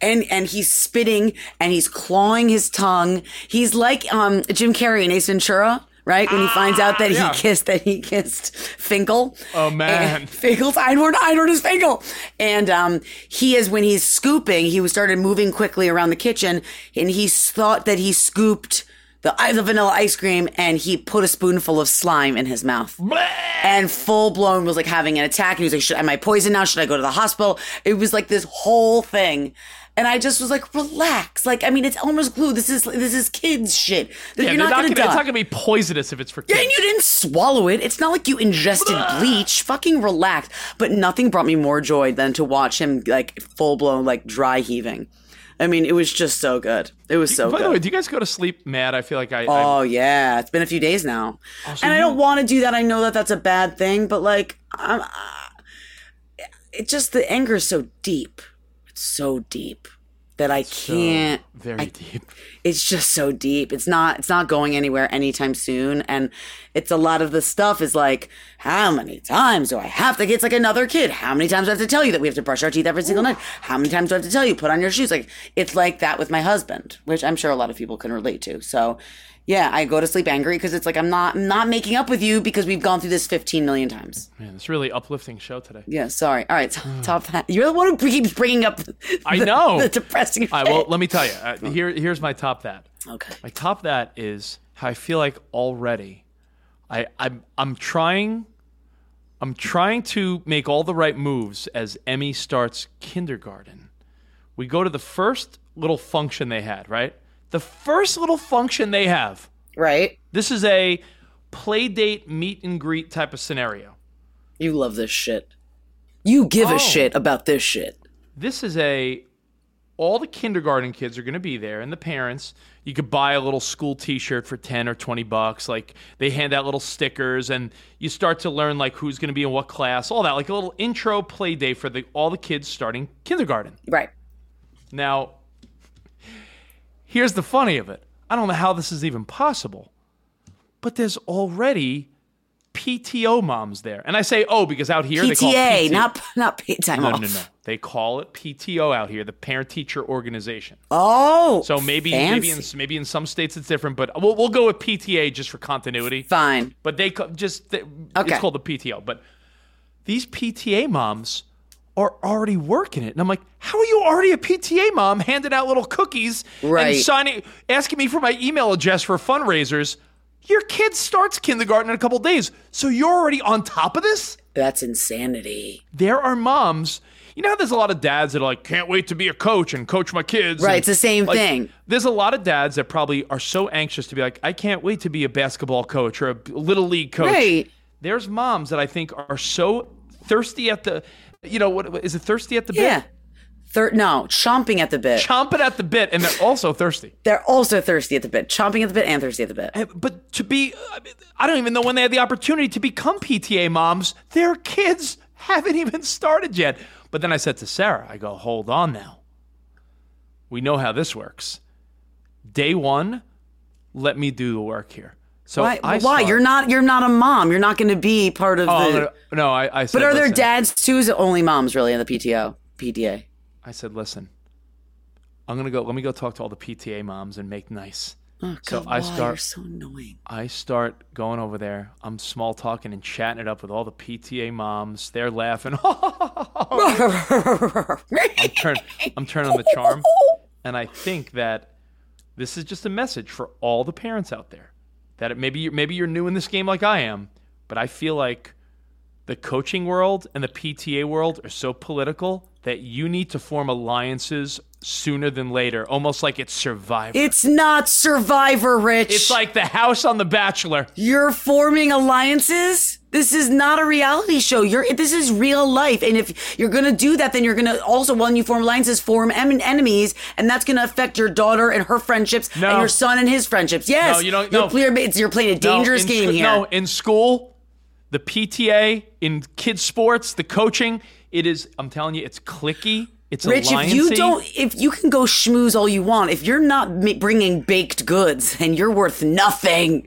B: and and he's spitting and he's clawing his tongue. He's like um Jim Carrey in Ace Ventura. Right when he finds out that
A: yeah.
B: he kissed that he kissed Finkel.
A: Oh, man.
B: Finkel's Einhorn, Einhorn is Finkel. And um, he is when he's scooping. He was started moving quickly around the kitchen, and he thought that he scooped the, the vanilla ice cream and he put a spoonful of slime in his mouth. And full blown was like having an attack. And he was like, Should, Am I poisoned now? Should I go to the hospital? It was like this whole thing. And I just was like, relax. Like, I mean, it's almost glue. This is this is kids shit.
A: Yeah,
B: you're
A: they're
B: not, gonna,
A: It's
B: die.
A: not gonna be poisonous if it's for
B: Yeah,
A: kids.
B: and you didn't swallow it. It's not like you ingested bleach. Fucking relax. But nothing brought me more joy than to watch him like full blown like dry heaving. I mean, it was just so good. It was so
A: By
B: good.
A: the way, do you guys go to sleep mad? I feel like I.
B: Oh yeah, it's been a few days now,
A: so
B: and I don't want to do that. I know that that's a bad thing, but like, I'm, uh, it just the anger is so deep. It's so deep that I can't.
A: very
B: I-
A: deep.
B: It's just so deep. It's not. It's not going anywhere anytime soon, and it's a lot of the stuff is like, how many times do I have to? It's like another kid. How many times do I have to tell you that we have to brush our teeth every single night? How many times do I have to tell you put on your shoes? Like it's like that with my husband, which I'm sure a lot of people can relate to. So. Yeah, I go to sleep angry because it's like I'm not I'm not making up with you because we've gone through this 15 million times.
A: Man, it's really uplifting show today.
B: Yeah, sorry. All right, t- top that. You're the one who keeps bringing up. The,
A: I know.
B: the depressing.
A: All right, well, let me tell you. Uh, here, here's my top that.
B: okay.
A: My top that is how I feel like already. I, I'm, I'm trying. I'm trying to make all the right moves as Emmy starts kindergarten. We go to the first little function they had, right? The first little function they have.
B: Right.
A: This is a play date meet and greet type of scenario.
B: You love this shit. You give
A: Oh.
B: a shit about this shit.
A: This is a all the kindergarten kids are going to be there and the parents you could buy a little school t-shirt for 10 or 20 bucks like they hand out little stickers and you start to learn like who's going to be in what class all that like a little intro play day for the all the kids starting kindergarten
B: Right.
A: now here's the funny of it i don't know how this is even possible but there's already pto moms there and i say oh because out here they call it
B: PTA,
A: PTA.
B: not not paid time
A: no
B: off.
A: no no no. they call it pto out here the parent teacher organization
B: Oh.
A: so maybe maybe in maybe in some states it's different, but we'll, we'll go with PTA just for continuity.
B: fine.
A: But they just they,
B: Okay.
A: it's called the PTO. But these PTA moms are already working it, and I'm like, how are you already a PTA mom handing out little cookies
B: Right.
A: and signing, asking me for my email address for fundraisers? Your kid starts kindergarten in a couple days, so you're already on top of this.
B: That's insanity.
A: There are moms. You know how there's a lot of dads that are like, can't wait to be a coach and coach my kids.
B: Right,
A: and,
B: it's the same
A: like,
B: thing.
A: There's a lot of dads that probably are so anxious to be like, I can't wait to be a basketball coach or a little league coach.
B: Right.
A: There's moms that I think are so thirsty at the, you know, what is it? Thirsty at the bit?
B: Yeah. Thir- no, chomping at the bit.
A: Chomping at the bit, and they're also thirsty.
B: They're also thirsty at the bit. Chomping at the bit and thirsty at the bit.
A: And- But to be, I mean, I don't even know when they had the opportunity to become PTA moms. Their kids haven't even started yet. But then I said to Sarah, I go, hold on now. We know how this works. Day one, let me do the work here. So
B: Why?
A: I
B: why?
A: start-
B: You're not. You're not a mom. You're not going to be part of
A: Oh,
B: the.
A: I'm no, I, I said.
B: but are there dads too? Is it only moms really in the PTO? PTA.
A: I said, listen, I'm gonna go. Let me go talk to all the PTA moms and make nice.
B: Oh, God,
A: So I
B: why?
A: start-
B: You're so annoying.
A: I start going over there. I'm small talking and chatting it up with all the PTA moms. They're laughing. I'm, turn, I'm turning on the charm. And I think that this is just a message for all the parents out there that it, maybe maybe you're new in this game like I am, but I feel like the coaching world and the PTA world are so political that you need to form alliances sooner than later, almost like it's Survivor.
B: It's not Survivor, Rich.
A: it's like the house on The Bachelor.
B: You're forming alliances? This is not a reality show. You're this is real life. And if you're going to do that, then you're going to also when you form alliances form em- enemies and that's going to affect your daughter and her friendships
A: No.
B: and your son and his friendships. Yes.
A: No, you don't-
B: You're,
A: no.
B: clear, it's, you're playing a dangerous
A: in
B: game
A: scho-
B: here.
A: No, in school, the PTA, in kids sports, the coaching, it is. I'm telling you, it's clicky. It's
B: Rich, if you don't, if you can go schmooze all you want, if you're not bringing baked goods, then you're worth nothing.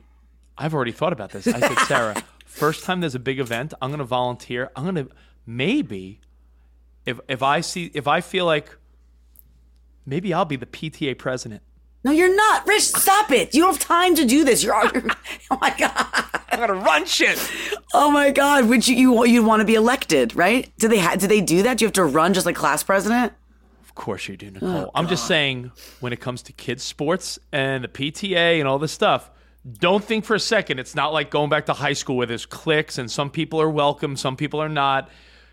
A: I've already thought about this. I said, Sarah, first time there's a big event, I'm going to volunteer. I'm going to maybe if if I see if I feel like maybe I'll be the PTA president.
B: No, you're not, Rich. Stop it. You don't have time to do this. You're, you're oh my god.
A: I'm going to run shit.
B: Oh my God! Would you you you want to be elected, right? Do they ha- do they do that? Do you have to run just like class president?
A: Of course you do, oh, Nicole. I'm just saying when it comes to kids sports and the PTA and all this stuff, don't think for a second it's not like going back to high school where there's cliques and some people are welcome, some people are not.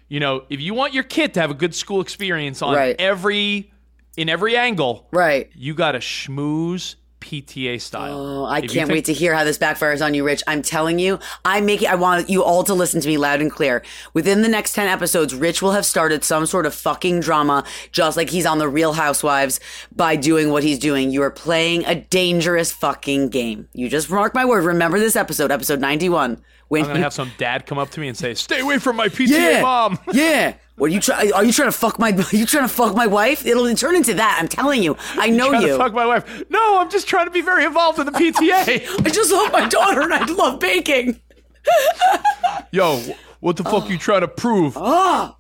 A: You know, if you want your kid to have a good school experience on
B: Right.
A: every in every angle,
B: Right.
A: you got to schmooze PTA style.
B: Oh, I
A: If
B: can't
A: think-
B: wait to hear how this backfires on you, Rich. I'm telling you, I make it. I want you all to listen to me loud and clear. Within the next ten episodes, Rich will have started some sort of fucking drama, just like he's on the Real Housewives, by doing what he's doing. You are playing a dangerous fucking game. You just mark my word. Remember this episode, episode 91. When
A: I'm gonna have some dad come up to me and say, "Stay away from my PTA
B: yeah,
A: mom."
B: yeah. What are you trying? Are you trying to fuck my? Are you trying to fuck my wife? It'll turn into that. I'm telling you. I know
A: Trying to
B: you.
A: fuck my wife. No, I'm just trying to be very involved in the PTA.
B: I just love my daughter and I love baking.
A: Yo, what the fuck are you trying to prove?
B: Oh,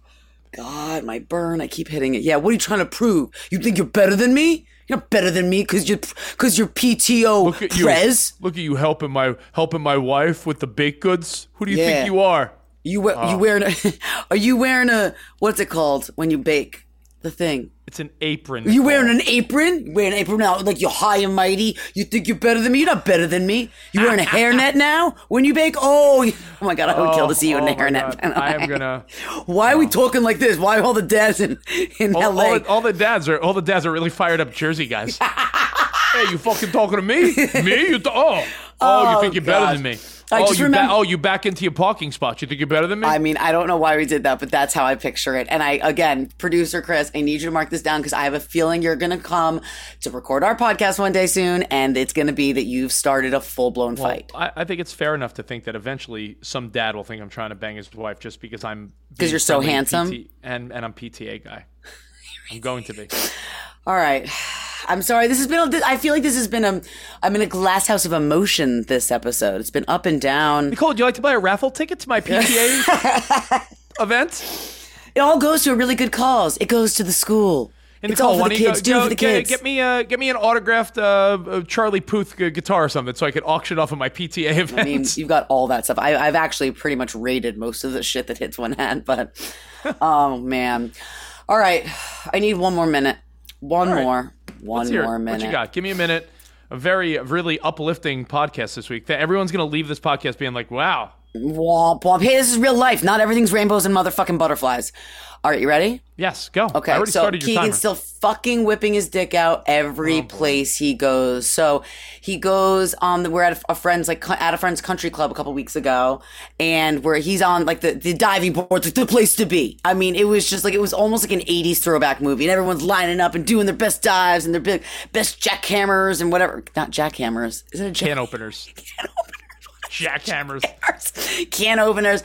B: God, my burn. I keep hitting it. Yeah, what are you trying to prove? You think you're better than me? You're better than me because you're because you're PTO
A: Look at you.
B: prez.
A: Look at you helping my helping my wife with the baked goods. Who do you
B: Yeah.
A: think you are?
B: You wear, you ah. wearing a, are you wearing a what's it called when you bake the thing?
A: It's an apron.
B: You wearing an apron? You wearing an apron now like you're high and mighty. You think you're better than me? You're not better than me. You wearing a hairnet now when you bake? Oh, oh my god, I would kill to see you in
A: Oh
B: a
A: my
B: hairnet.
A: God. I am gonna.
B: Why are we oh. talking like this? Why all the dads in in
A: All,
B: LA?
A: all the, all the dads are all the dads are really fired up Jersey guys. hey, you fucking talking to me? Me? You? Th- oh, oh, you
B: Oh,
A: think you're better than me?
B: I
A: oh,
B: just
A: you
B: remember-
A: ba- oh, you back into your parking spot. You think you're better than me?
B: I mean, I don't know why we did that, but that's how I picture it. And I, again, producer Chris, I need you to mark this down because I have a feeling you're going to come to record our podcast one day soon, and it's going to be that you've started a full blown fight.
A: I, I think it's fair enough to think that eventually some dad will think I'm trying to bang his wife just because I'm because
B: you're so handsome?
A: PT and and I'm PTA guy. I'm going to be.
B: All right. I'm sorry. This has been. a- I feel like this has been a. I'm in a glass house of emotion. This episode. It's been up and down.
A: Nicole, would you like to buy a raffle ticket to my PTA event?
B: It all goes to a really good cause. It goes to the school.
A: And
B: it's all for the kids.
A: go-
B: Do
A: go-
B: for the
A: get,
B: kids.
A: Get me a get me an autographed uh, uh, Charlie Puth guitar or something, so I could auction off at my PTA event.
B: I mean, you've got all that stuff. I, I've actually pretty much rated most of the shit that hits one hand, but oh man. All right, I need one more minute. One
A: right.
B: more. One
A: Let's hear it.
B: more minute.
A: What you got? Give me a minute. A very really uplifting podcast this week. That everyone's gonna leave this podcast being like, "Wow,
B: Womp womp. Hey, this is real life. Not everything's rainbows and motherfucking butterflies. All right, you ready?
A: yes, go."
B: Okay,
A: I already
B: so
A: started your
B: Keegan's still fucking whipping his dick out every oh, place he goes. So he goes on the. We're at a, a friend's like at a friend's country club a couple weeks ago, and where he's on like the the diving board, like the place to be. I mean, it was just like it was almost like an '80s throwback movie, and everyone's lining up and doing their best dives and their big best jackhammers and whatever. Not jackhammers. Is it a jack?
A: can openers. Jackhammers.
B: can openers.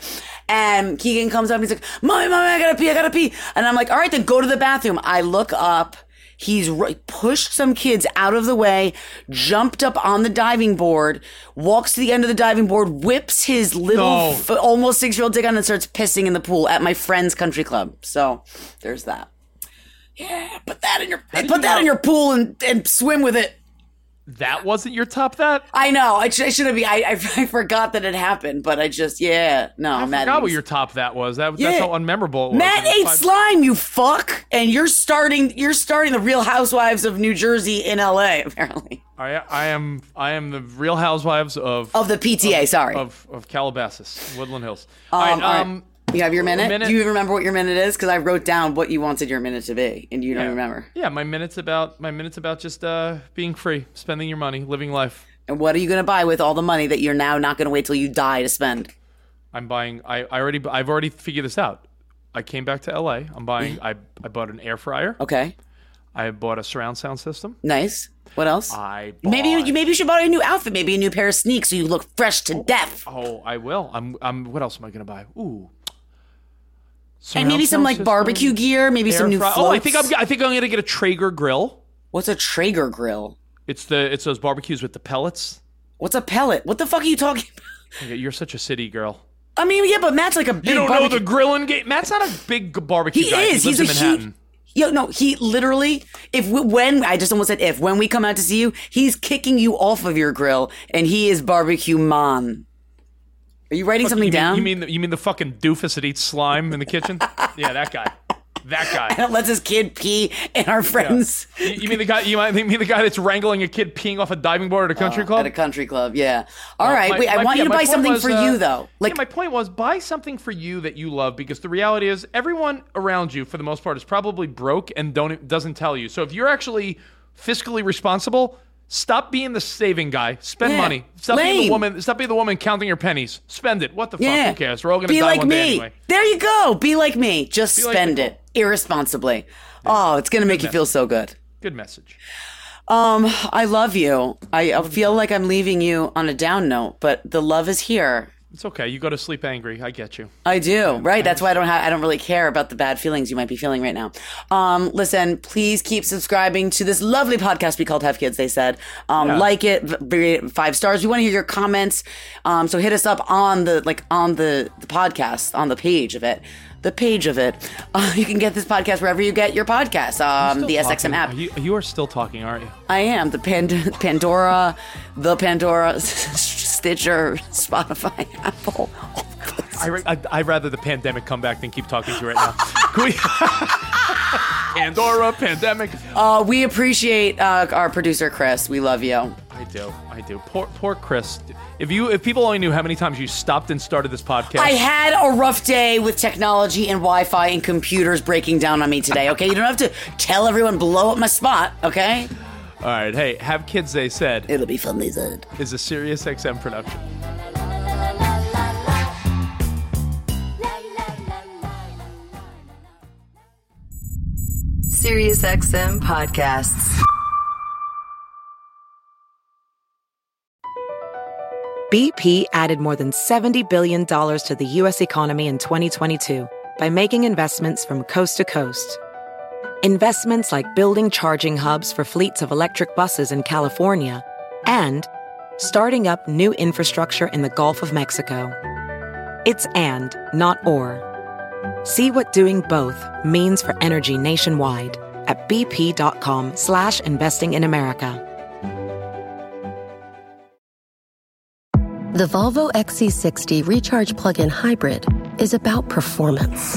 B: And Keegan comes up and he's like, Mommy, mommy, I gotta pee, I gotta pee. And I'm like, all right, then go to the bathroom. I look up. He's pushed some kids out of the way, jumped up on the diving board, walks to the end of the diving board, whips his little,
A: No.
B: f- almost six year old dick on and starts pissing in the pool at my friend's country club. So there's that. Yeah, put that in your put that in your pool and, and swim with it.
A: That wasn't your top that?
B: I know. I, sh- I should have. Be- I, I I forgot that it happened, but I just yeah. No,
A: I
B: Matt.
A: forgot what your top that was. That,
B: Yeah.
A: That's how unmemorable it was.
B: Matt
A: was
B: ate
A: five-
B: slime, you fuck, and you're starting. You're starting the Real Housewives of New Jersey in L.A. Apparently
A: I, I am I am the Real Housewives of
B: of the PTA. sorry.
A: of of Calabasas, Woodland Hills.
B: Um,
A: all right,
B: all right. You have your minute?
A: minute.
B: Do you remember what your minute is? Because I wrote down what you wanted your minute to be, and you don't remember.
A: Yeah, my minutes about my minutes about just uh, being free, spending your money, living life.
B: And what are you going to buy with all the money that you're now not going to wait till you die to spend?
A: I'm buying. I, I already. I've already figured this out. I came back to LA. I'm buying. I I bought an air fryer.
B: Okay,
A: I bought a surround sound system.
B: nice. What else?
A: I bought,
B: maybe you, maybe you should buy a new outfit, maybe a new pair of sneaks, so you look fresh to death.
A: Oh, I will. I'm. I'm. What else am I gonna buy? Ooh.
B: And maybe some like
A: system,
B: barbecue gear, maybe some new
A: fry-
B: floats.
A: Oh, I think I'm. I think I'm gonna get a Traeger grill.
B: What's a Traeger grill?
A: It's the. It's those barbecues with the pellets.
B: What's a pellet? What the fuck are you talking about?
A: You're such a city girl.
B: I mean, yeah, but Matt's like a big
A: You don't
B: barbecue.
A: know the grilling game. Matt's not a big barbecue
B: he
A: guy.
B: is.
A: He
B: He's a
A: in
B: huge.
A: Manhattan.
B: Yo, no, he literally, if we, when I just almost said if when we come out to see you, he's kicking you off of your grill, and he is barbecue man. Are you writing something
A: you
B: down?
A: Mean, you mean the, you mean the fucking doofus that eats slime in the kitchen? yeah, that guy. That guy.
B: that lets his kid pee in our friends
A: You, you mean the guy? You mean the guy that's wrangling a kid peeing off a diving board at a country club?
B: at a country club. Yeah. All right.
A: My-
B: Wait, I
A: my-
B: want
A: yeah,
B: you to buy something
A: was,
B: for
A: uh,
B: you though. Like,
A: yeah, my point was buy something for you that you love because the reality is everyone around you, for the most part, is probably broke and don't doesn't tell you. So if you're actually fiscally responsible, stop being the saving guy. Spend
B: Yeah.
A: money. Stop being the woman. Stop being the woman counting your pennies. Spend it. What the
B: yeah.
A: fuck? Who cares? We're all gonna
B: be
A: die
B: like
A: one
B: me.
A: day anyway.
B: There you go. Be like me. Just
A: like
B: spend
A: Nicole.
B: it irresponsibly. Oh, it's gonna make you feel so good.
A: Good message.
B: Um, I love you. I, I feel like I'm leaving you on a down note, but the love is here.
A: It's okay. You go to sleep angry. I get you.
B: I do, right? That's why I don't have, I don't really care about the bad feelings you might be feeling right now. Um, listen, please keep subscribing to this lovely podcast we called Have Kids, they said. Um,
A: Yeah.
B: like it, v- rate it five stars. We want to hear your comments. Um, so hit us up on the, like, on the, the podcast, on the page of it. The page of it. Uh, you can get this podcast wherever you get your podcasts. Um, the
A: Still
B: SXM app.
A: Are You, you are still talking, aren't you?
B: I am the Pand- Pandora, the Pandora, Stitcher, Spotify, Apple.
A: I, I'd rather the pandemic come back than keep talking to you right now. We- Pandora, pandemic.
B: Uh, we appreciate uh, our producer Chris. We love you.
A: I do. I do. Poor, poor Chris. If you, if people only knew how many times you stopped and started this podcast.
B: I had a rough day with technology and Wi-Fi and computers breaking down on me today. Okay, you don't have to tell everyone blow up my spot. Okay,
A: All right. Hey, have kids. They said
B: it'll be fun. They said.
A: is a Sirius XM production.
F: SiriusXM podcasts.
C: BP added more than $70 billion to the U.S. economy in 2022 by making investments from coast to coast. Investments like building charging hubs for fleets of electric buses in California and starting up new infrastructure in the Gulf of Mexico. It's and, not or. See what doing both means for energy nationwide at bp.com slash investing in America.
D: The Volvo XC60 Recharge Plug in Hybrid is about performance.